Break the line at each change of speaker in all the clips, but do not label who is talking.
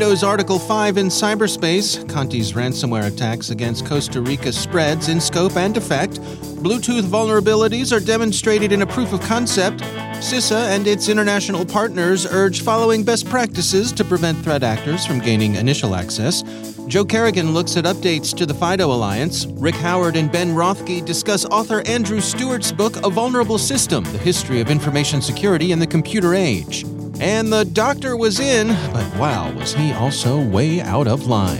NATO's Article 5 in cyberspace, Conti's ransomware attacks against Costa Rica spreads in scope and effect, Bluetooth vulnerabilities are demonstrated in a proof of concept, CISA and its international partners urge following best practices to prevent threat actors from gaining initial access. Joe Carrigan looks at updates to the FIDO Alliance. Rick Howard and Ben Rothke discuss author Andrew Stewart's book, A Vulnerable System The History of Information Security in the Computer Age. And the doctor was in, but wow, was he also way out of line.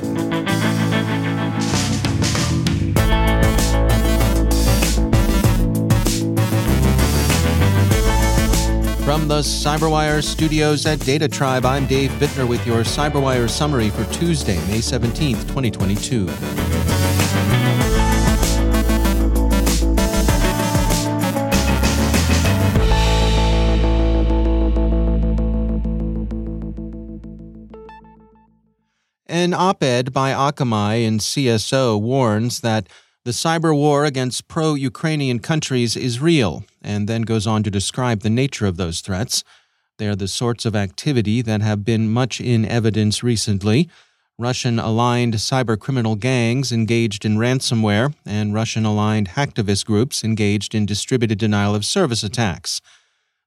From the CyberWire studios at Data Tribe, I'm Dave Bittner with your CyberWire summary for Tuesday, May 17th, 2022. An op ed by Akamai in CSO warns that the cyber war against pro Ukrainian countries is real, and then goes on to describe the nature of those threats. They are the sorts of activity that have been much in evidence recently. Russian aligned cybercriminal gangs engaged in ransomware, and Russian aligned hacktivist groups engaged in distributed denial of service attacks.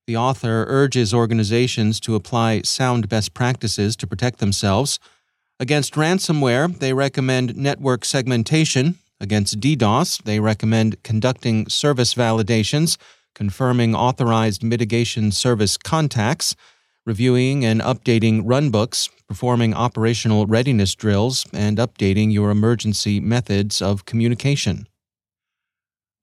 The author urges organizations to apply sound best practices to protect themselves Against ransomware, they recommend network segmentation. Against DDoS, they recommend conducting service validations, confirming authorized mitigation service contacts, reviewing and updating runbooks, performing operational readiness drills, and updating your emergency methods of communication.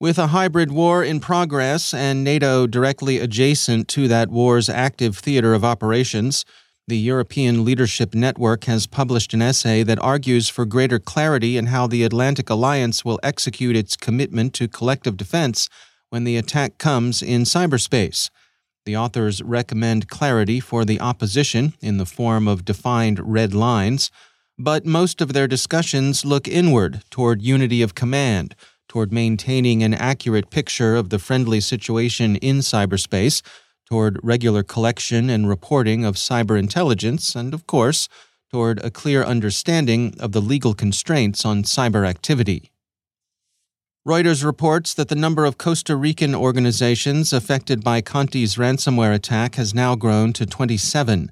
With a hybrid war in progress and NATO directly adjacent to that war's active theater of operations, the European Leadership Network has published an essay that argues for greater clarity in how the Atlantic Alliance will execute its commitment to collective defense when the attack comes in cyberspace. The authors recommend clarity for the opposition in the form of defined red lines, but most of their discussions look inward toward unity of command, toward maintaining an accurate picture of the friendly situation in cyberspace toward regular collection and reporting of cyber intelligence, and of course, toward a clear understanding of the legal constraints on cyber activity. Reuters reports that the number of Costa Rican organizations affected by Conti's ransomware attack has now grown to 27.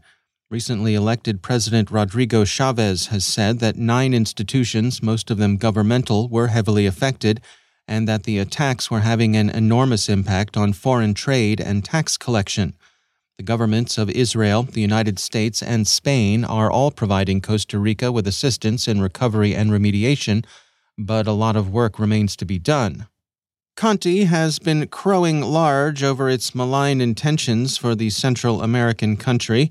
Recently elected President Rodrigo Chaves has said that nine institutions, most of them governmental, were heavily affected and that the attacks were having an enormous impact on foreign trade and tax collection. The governments of Israel, the United States, and Spain are all providing Costa Rica with assistance in recovery and remediation, but a lot of work remains to be done. Conti has been crowing large over its malign intentions for the Central American country,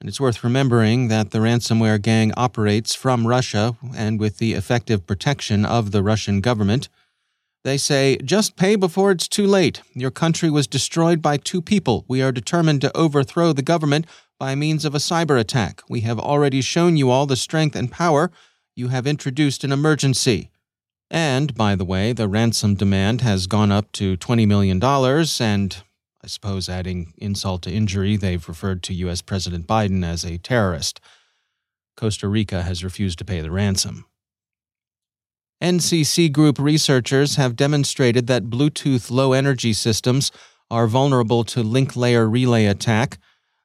and it's worth remembering that the ransomware gang operates from Russia and with the effective protection of the Russian government. They say, just pay before it's too late. Your country was destroyed by two people. We are determined to overthrow the government by means of a cyber attack. We have already shown you all the strength and power. You have introduced an emergency. And, by the way, the ransom demand has gone up to $20 million, and I suppose adding insult to injury, they've referred to U.S. President Biden as a terrorist. Costa Rica has refused to pay the ransom. NCC Group researchers have demonstrated that Bluetooth low energy systems are vulnerable to link layer relay attack.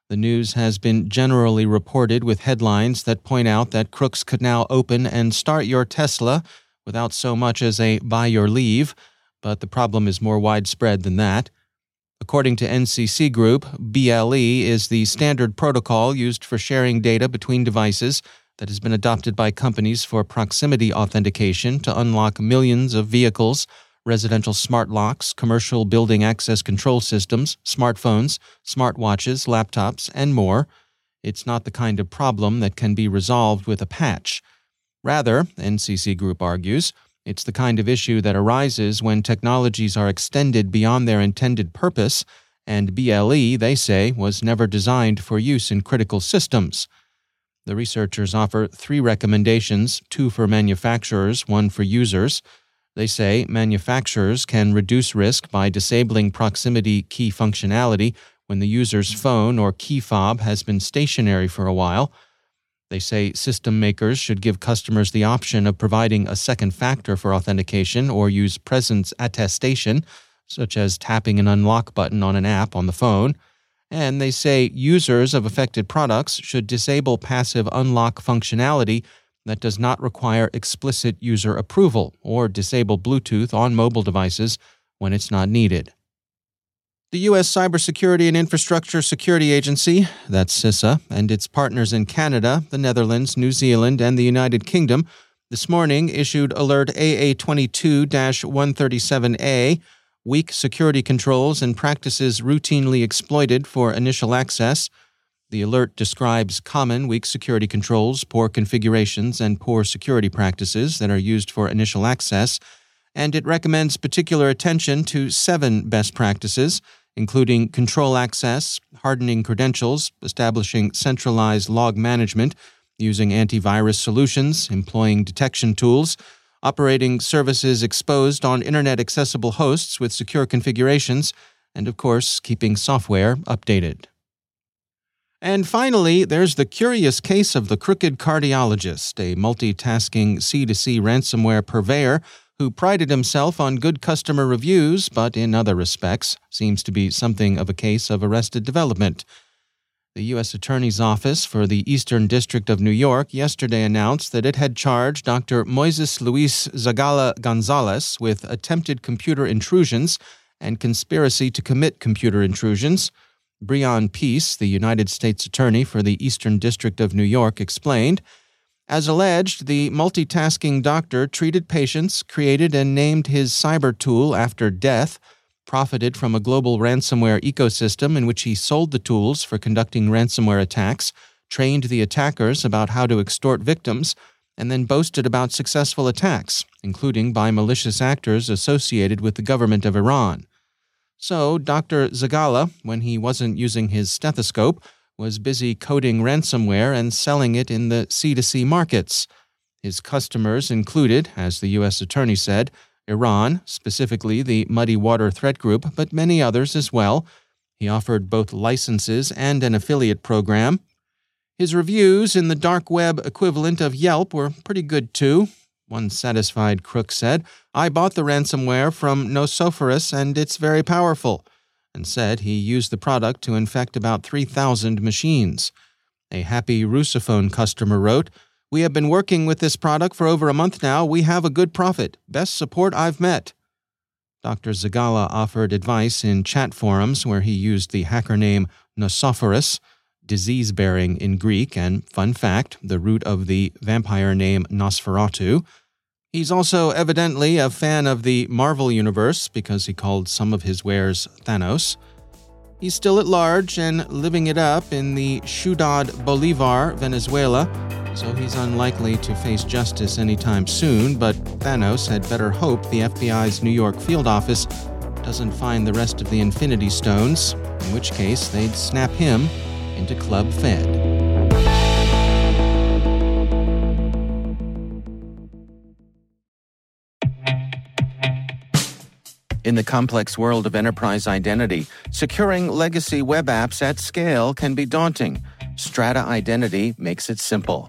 The news has been generally reported with headlines that point out that crooks could now open and start your Tesla without so much as a buy your leave, but the problem is more widespread than that. According to NCC Group, BLE is the standard protocol used for sharing data between devices that has been adopted by companies for proximity authentication to unlock millions of vehicles, residential smart locks, commercial building access control systems, smartphones, smartwatches, laptops, and more. It's not the kind of problem that can be resolved with a patch. Rather, NCC Group argues, it's the kind of issue that arises when technologies are extended beyond their intended purpose, and BLE, they say, was never designed for use in critical systems. The researchers offer three recommendations two for manufacturers, one for users. They say manufacturers can reduce risk by disabling proximity key functionality when the user's phone or key fob has been stationary for a while. They say system makers should give customers the option of providing a second factor for authentication or use presence attestation, such as tapping an unlock button on an app on the phone. And they say users of affected products should disable passive unlock functionality that does not require explicit user approval or disable Bluetooth on mobile devices when it's not needed. The U.S. Cybersecurity and Infrastructure Security Agency, that's CISA, and its partners in Canada, the Netherlands, New Zealand, and the United Kingdom this morning issued Alert AA 22 137A weak security controls and practices routinely exploited for initial access. The alert describes common weak security controls, poor configurations, and poor security practices that are used for initial access, and it recommends particular attention to seven best practices, including control access, hardening credentials, establishing centralized log management, using antivirus solutions, employing detection tools, operating services exposed on internet accessible hosts with secure configurations, and of course, keeping software updated. And finally, there's the curious case of the crooked cardiologist, a multitasking C2C ransomware purveyor who prided himself on good customer reviews, but in other respects seems to be something of a case of arrested development. The U.S. Attorney's Office for the Eastern District of New York yesterday announced that it had charged Dr. Moises Luis Zagala Gonzalez with attempted computer intrusions and conspiracy to commit computer intrusions. Breon Peace, the United States Attorney for the Eastern District of New York, explained. As alleged, the multitasking doctor treated patients, created and named his cyber tool after death profited from a global ransomware ecosystem in which he sold the tools for conducting ransomware attacks, trained the attackers about how to extort victims, and then boasted about successful attacks, including by malicious actors associated with the government of Iran. So, Dr. Zagala, when he wasn't using his stethoscope, was busy coding ransomware and selling it in the C2C markets. His customers included, as the U.S. Attorney said, Iran, specifically the Muddy Water Threat Group, but many others as well. He offered both licenses and an affiliate program. His reviews in the dark web equivalent of Yelp were pretty good too. One satisfied crook said, I bought the ransomware from Nosophoros and it's very powerful, and said he used the product to infect about 3,000 machines. A happy Russophone customer wrote, we have been working with this product for over a month now. We have a good profit. Best support I've met. Dr. Zagala offered advice in chat forums where he used the hacker name Nosophoros, disease bearing in Greek, and fun fact, the root of the vampire name Nosferatu. He's also evidently a fan of the Marvel Universe because he called some of his wares Thanos. He's still at large and living it up in the Ciudad Bolivar, Venezuela, so he's unlikely to face justice anytime soon, but Thanos had better hope the FBI's New York field office doesn't find the rest of the Infinity Stones, in which case they'd snap him
into Club Fed.
In the complex world of enterprise identity, securing legacy web apps at scale can be daunting. Strata Identity makes it simple.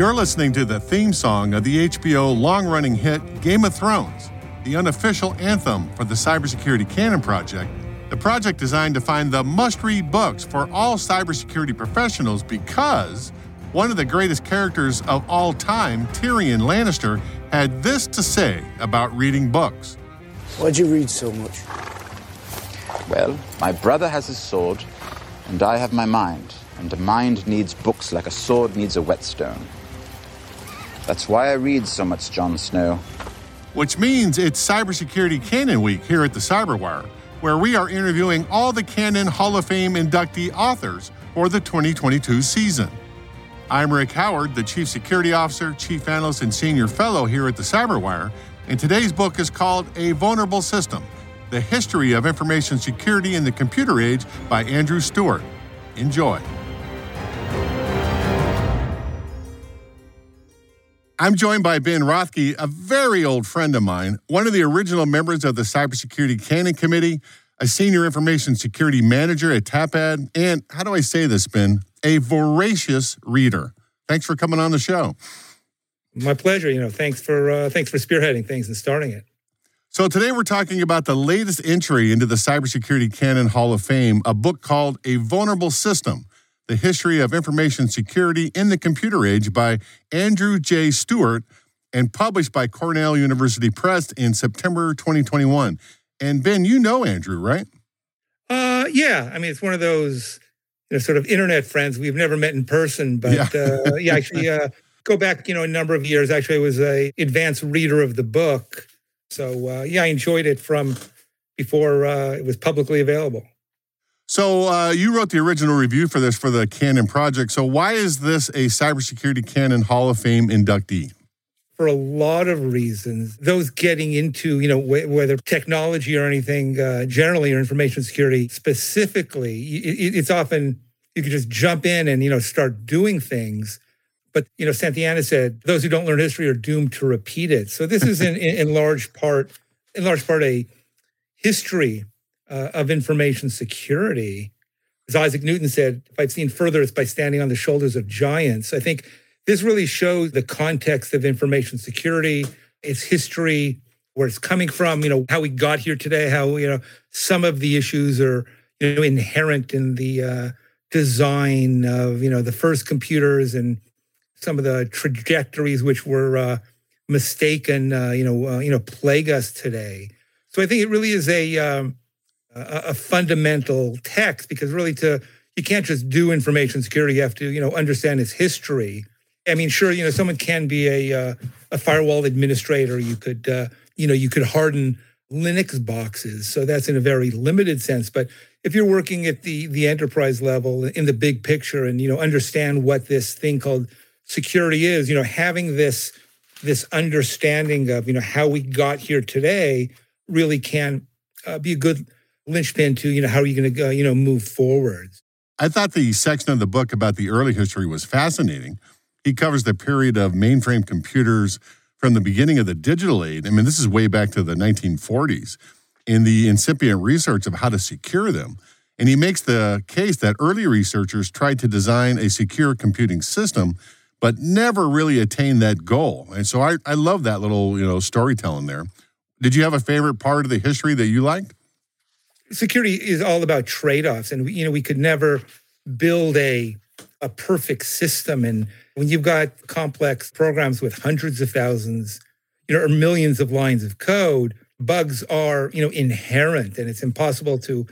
You're listening to the theme song of the HBO long running hit Game of Thrones, the unofficial anthem for the Cybersecurity Canon Project, the project designed to find the must read books for all cybersecurity professionals because one of the greatest characters of all time, Tyrion Lannister, had this to say about reading books.
Why'd you read so much?
Well, my brother has his sword, and I have my mind, and a mind needs books like a sword needs a whetstone. That's why I read so much Jon Snow.
Which means it's Cybersecurity Canon Week here at the Cyberwire, where we are interviewing all the Canon Hall of Fame inductee authors for the 2022 season. I'm Rick Howard, the Chief Security Officer, Chief Analyst, and Senior Fellow here at the Cyberwire, and today's book is called A Vulnerable System The History of Information Security in the Computer Age by Andrew Stewart. Enjoy. I'm joined by Ben Rothke, a very old friend of mine, one of the original members of the Cybersecurity Canon Committee, a senior information security manager at Tapad, and how do I say this, Ben? A voracious reader. Thanks for coming on the show.
My pleasure. You know, thanks for uh, thanks for spearheading things and starting it.
So today we're talking about the latest entry into the Cybersecurity Canon Hall of Fame, a book called A Vulnerable System the History of Information Security in the Computer Age by Andrew J. Stewart and published by Cornell University Press in September 2021. And Ben, you know Andrew, right?
Uh, yeah. I mean, it's one of those you know, sort of internet friends we've never met in person, but yeah, uh, yeah actually, uh, go back, you know, a number of years. Actually, I was a advanced reader of the book, so uh, yeah, I enjoyed it from before uh, it was publicly available.
So uh, you wrote the original review for this for the Canon project. So why is this a Cybersecurity Canon Hall of Fame inductee?
For a lot of reasons, those getting into you know wh- whether technology or anything uh, generally or information security specifically, it, it's often you can just jump in and you know start doing things. But you know, Santayana said those who don't learn history are doomed to repeat it. So this is in, in, in large part, in large part, a history uh, of information security. As Isaac Newton said, if I've seen further, it's by standing on the shoulders of giants. I think this really shows the context of information security, its history, where it's coming from, you know, how we got here today, how, you know, some of the issues are, you know, inherent in the uh, design of, you know, the first computers and some of the trajectories which were uh, mistaken, uh, you know, uh, you know, plague us today. So I think it really is a, um, a, a fundamental text because really to you can't just do information security. You have to, you know, understand its history. I mean, sure, you know, someone can be a uh, a firewall administrator. You could, uh, you know, you could harden Linux boxes. So that's in a very limited sense. But if you're working at the the enterprise level in the big picture and you know understand what this thing called security is, you know, having this this understanding of you know how we got here today really can uh, be a good linchpin to you know how are you going to go you know move forward.
I thought the section of the book about the early history was fascinating. He covers the period of mainframe computers from the beginning of the digital age. I mean, this is way back to the 1940s in the incipient research of how to secure them. And he makes the case that early researchers tried to design a secure computing system, but never really attained that goal. And so I, I love that little, you know, storytelling there. Did you have a favorite part of the history that you liked?
Security is all about trade-offs. And, you know, we could never build a, a perfect system. And when you've got complex programs with hundreds of thousands, you know, or millions of lines of code, bugs are, you know, inherent and it's impossible to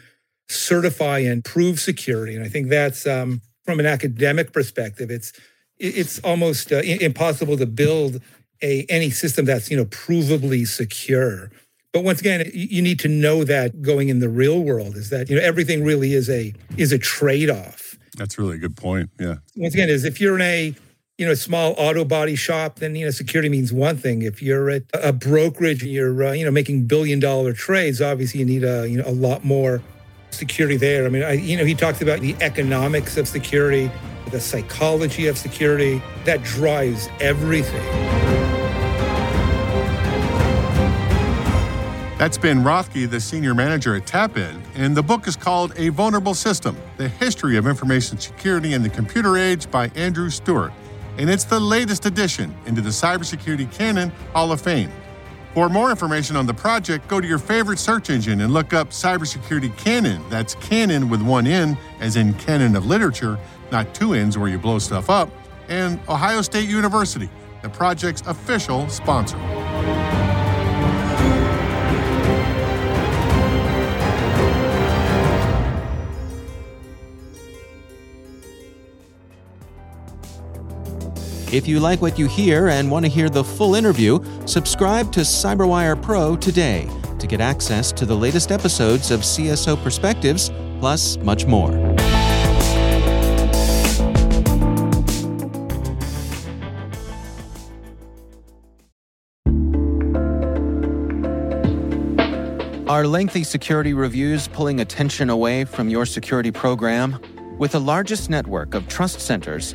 certify and prove security. And I think that's um, from an academic perspective, it's it's almost uh, impossible to build a any system that's you know provably secure. But once again, you need to know that going in the real world is that you know everything really is a is a trade off.
That's really a good point. Yeah.
Once again, is if you're in a you know, a small auto body shop, then you know security means one thing. If you're at a brokerage and you're uh, you know making billion dollar trades, obviously you need a you know a lot more security there. I mean, I, you know, he talks about the economics of security, the psychology of security that drives everything.
That's Ben Rothke, the senior manager at Tapad, and the book is called A Vulnerable System The History of Information Security in the Computer Age by Andrew Stewart and it's the latest addition into the Cybersecurity Canon Hall of Fame. For more information on the project, go to your favorite search engine and look up Cybersecurity Canon. That's canon with one N, as in canon of literature, not two N's where you blow stuff up, and Ohio State University, the project's official sponsor.
If you like what you hear and want to hear the full interview, subscribe to CyberWire Pro today to get access to the latest episodes of CSO Perspectives, plus much more.
Are lengthy security reviews pulling attention away from your security program? With the largest network of trust centers,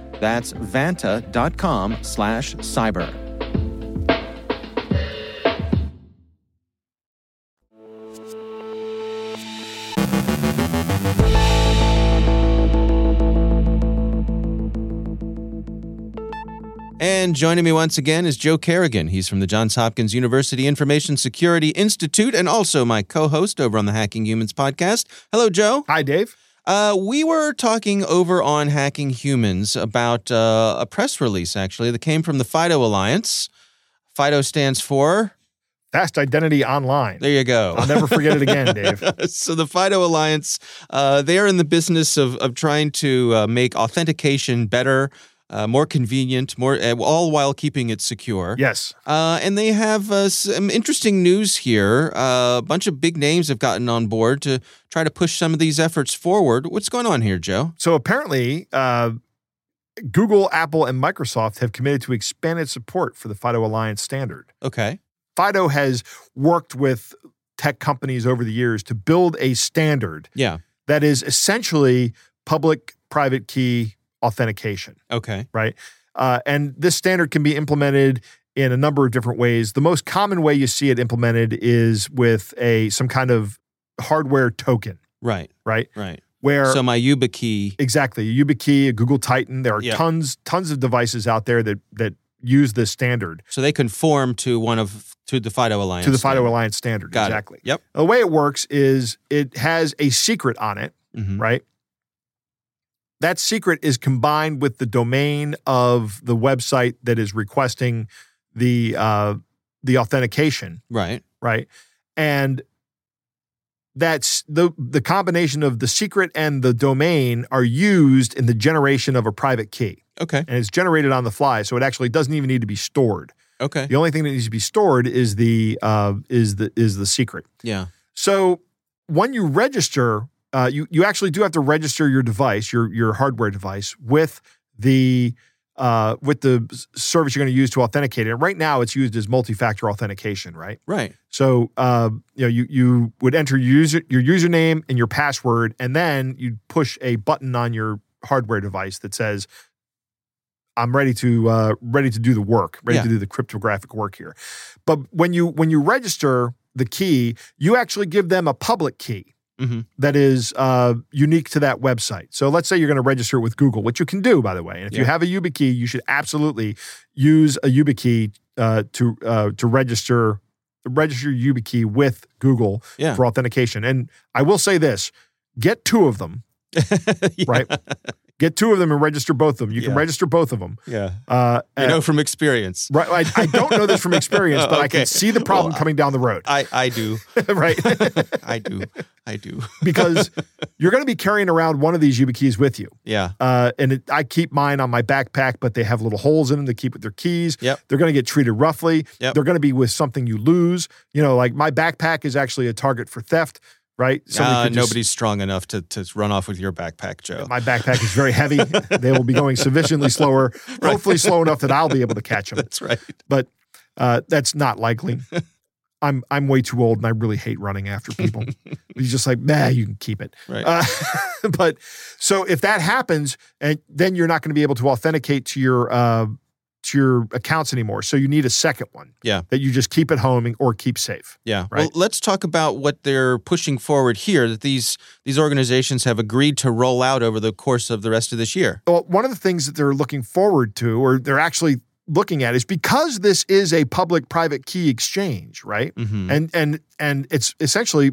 That's vanta.com slash cyber.
And joining me once again is Joe Carrigan. He's from the Johns Hopkins University Information Security Institute and also my co host over on the Hacking Humans podcast. Hello, Joe.
Hi, Dave.
Uh, we were talking over on Hacking Humans about uh, a press release, actually, that came from the FIDO Alliance. FIDO stands for
Fast Identity Online.
There you go.
I'll never forget it again, Dave.
so the FIDO Alliance, uh, they are in the business of, of trying to uh, make authentication better uh, more convenient, more uh, all while keeping it secure.
Yes.
Uh, and they have uh, some interesting news here. Uh, a bunch of big names have gotten on board to try to push some of these efforts forward. What's going on here, Joe?
So apparently, uh, Google, Apple, and Microsoft have committed to expanded support for the FIDO Alliance standard.
Okay.
FIDO has worked with tech companies over the years to build a standard
Yeah.
that is essentially public private key authentication,
Okay.
right? Uh, and this standard can be implemented in a number of different ways. The most common way you see it implemented is with a some kind of hardware token,
Right.
right?
Right.
Where
So my YubiKey.
Exactly. YubiKey, a Google Titan. There are
Yeah.
tons, tons of devices out there that that use this standard
So they conform to one of to the FIDO Alliance.
to the FIDO
standard.
Alliance standard.
Got it.
exactly.
Yep.
The way it works is it has a secret on it,
Mhm.
right? That secret is combined with the domain of the website that is requesting the uh, the authentication,
Right.
right? And that's the the combination of the secret and the domain are used in the generation of a private key.
Okay.
and it's generated on the fly, so it actually doesn't even need to be stored.
Okay.
The only thing that needs to be stored is the uh, is the is the secret.
Yeah.
So when you register, uh, you you actually do have to register your device, your your hardware device, with the uh, with the service you're going to use to authenticate it. Right now, it's used as multi-factor authentication, right?
Right.
So uh, you know you you would enter your user your username and your password, and then you'd push a button on your hardware device that says, "I'm ready to uh, ready to do the work, ready
Yeah.
to do the cryptographic work here." But when you when you register the key, you actually give them a public key
Mhm.
that is uh, unique to that website. So let's say you're going to register it with Google, which you can do, by the way. And if you have a YubiKey, you should absolutely use a YubiKey uh, to uh, to register register your YubiKey with Google
Yeah.
for authentication. And I will say this: get two of them,
Yeah.
right? Get two of them and register both of them. You can register both of them.
Yeah.
Uh,
You know from experience.
right? I, I don't know this from experience, but I can see the problem
Well,
coming down the road,
I I do.
right?
I do. I do.
because you're going to be carrying around one of these YubiKeys with you.
Yeah.
Uh, and it, I keep mine on my backpack, but they have little holes in them to keep with their keys.
Yep.
They're going to get treated roughly.
Yep.
They're going to be with something you lose. You know, like my backpack is actually a target for theft, right?
Uh,
just-
nobody's strong enough to, to run off with your backpack, Joe.
My backpack is very heavy. they will be going sufficiently slower, hopefully slow enough that I'll be able to catch them.
That's right.
But uh, that's not likely. I'm I'm way too old and I really hate running after people. He's just like, nah, you can keep it.
Right.
Uh, but so if that happens, and then you're not going to be able to authenticate to your uh, to your accounts anymore. So you need a second one.
Yeah.
That you just keep at home or keep safe.
Yeah.
Right.
Well, let's talk about what they're pushing forward here that these these organizations have agreed to roll out over the course of the rest of this year.
Well, one of the things that they're looking forward to, or they're actually looking at, is because this is a public-private key exchange, right?
Mhm.
And and and it's essentially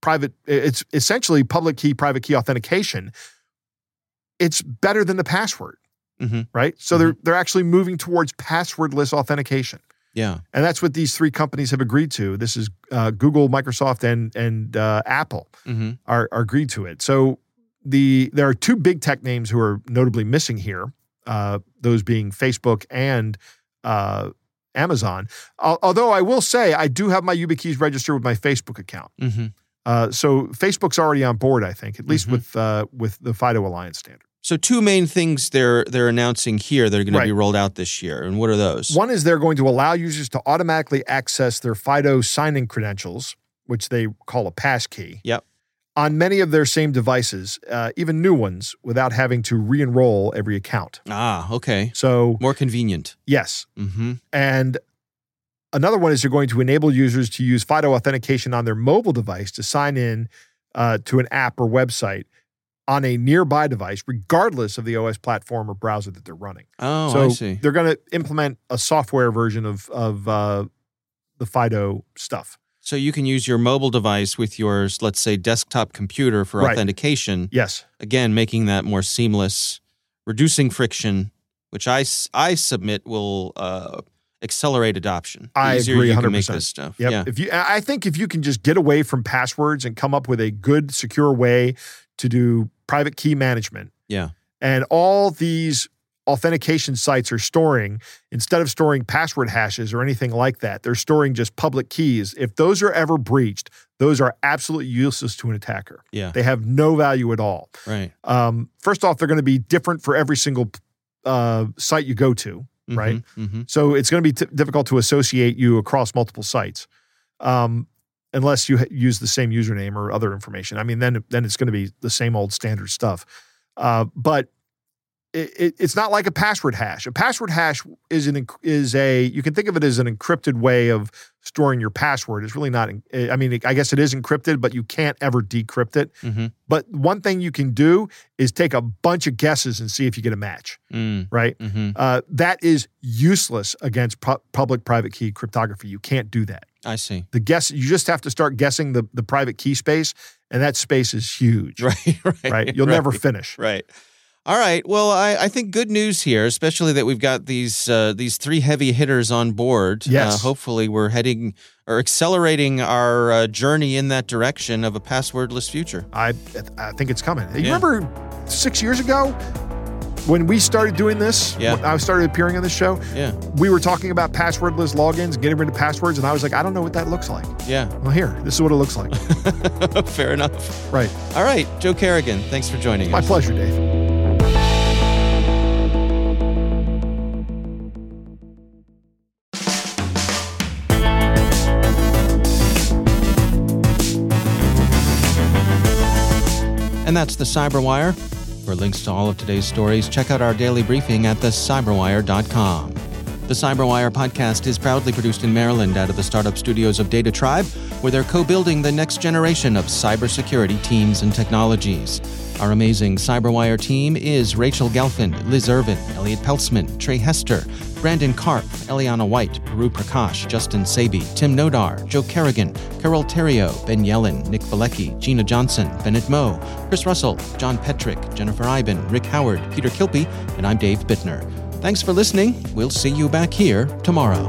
private. It's essentially public key, private key authentication. It's better than the password,
Mhm.
right? So they're they're actually moving towards passwordless authentication,
Yeah.
and that's what these three companies have agreed to. This is uh, Google, Microsoft, and and uh, Apple
hmm
are, are agreed to it. So the there are two big tech names who are notably missing here. Uh, those being Facebook and uh, Amazon. Al- although I will say I do have my YubiKeys registered with my Facebook account.
hmm
Uh, so Facebook's already on board, I think, at least
Mhm.
with uh, with the FIDO Alliance standard.
So two main things they're they're announcing here that are going to be rolled out this year, and what are those?
One is they're going to allow users to automatically access their FIDO sign-in credentials, which they call a passkey.
Yep.
On many of their same devices, uh, even new ones, without having to re-enroll every account.
Ah, okay.
So
More convenient.
yes,
Mm-hmm.
And another one is they're going to enable users to use FIDO authentication on their mobile device to sign in uh, to an app or website on a nearby device, regardless of the OS platform or browser that they're running.
Oh,
so
I see.
they're going to implement a software version of of uh, the FIDO stuff.
So you can use your mobile device with your, let's say, desktop computer for
Right.
authentication.
Yes,
Again, making that more seamless, reducing friction, which I, I submit will uh, accelerate adoption.
I
easier
agree 100%.
stuff.
Yep.
Yeah.
If you, I think if you can just get away from passwords and come up with a good, secure way to do private key management,
Yeah.
and all these authentication sites are storing, instead of storing password hashes or anything like that, they're storing just public keys. If those are ever breached, those are absolutely useless to an attacker.
Yeah.
They have no value at all.
Right.
Um, first off, they're going to be different for every single uh, site you go to, right?
Mm-hmm.
So it's going to be t- difficult to associate you across multiple sites, um, unless you use the same username or other information. I mean, then then it's going to be the same old standard stuff. Uh, but it, it, it's not like a password hash. A password hash is an is a you can think of it as an encrypted way of storing your password. It's really not. I mean, I guess it is encrypted, but you can't ever decrypt it.
Mm-hmm.
But one thing you can do is take a bunch of guesses and see if you get a match.
Mm.
Right.
Mm-hmm.
Uh, that is useless against pu- public private key cryptography. You can't do that.
I see.
The guess you just have to start guessing the the private key space, and that space is huge.
Right. Right.
Right. You'll never finish.
Right. All right. Well, I, I think good news here, especially that we've got these uh, these three heavy hitters on board.
Yes.
Uh, hopefully, we're heading or accelerating our uh, journey in that direction of a passwordless future.
I I think it's coming. You remember six years ago when we started doing this?
Yeah.
when I started appearing on this show.
Yeah.
We were talking about passwordless logins, getting rid of passwords, and I was like, I don't know what that looks like.
Yeah.
Well, here, this is what it looks like.
Fair enough.
right.
All right. Joe Carrigan, thanks for joining
My
us.
My pleasure, Dave.
And that's the Cyberwire. For links to all of today's stories, check out our daily briefing at thecyberwire.com. The Cyberwire podcast is proudly produced in Maryland out of the startup studios of Data Tribe, where they're co building the next generation of cybersecurity teams and technologies. Our amazing Cyberwire team is Rachel Gelfand, Liz Irvin, Elliot Peltzman, Trey Hester, Brandon Karp, Eliana White, Puru Prakash, Justin Sabie, Tim Nodar, Joe Carrigan, Carole Theriault, Ben Yelin, Nick Veliky, Gina Johnson, Bennett Moe, Chris Russell, John Petrick, Jennifer Eiben, Rick Howard, Peter Kilpe, and I'm Dave Bittner. Thanks for listening. We'll see you back here tomorrow.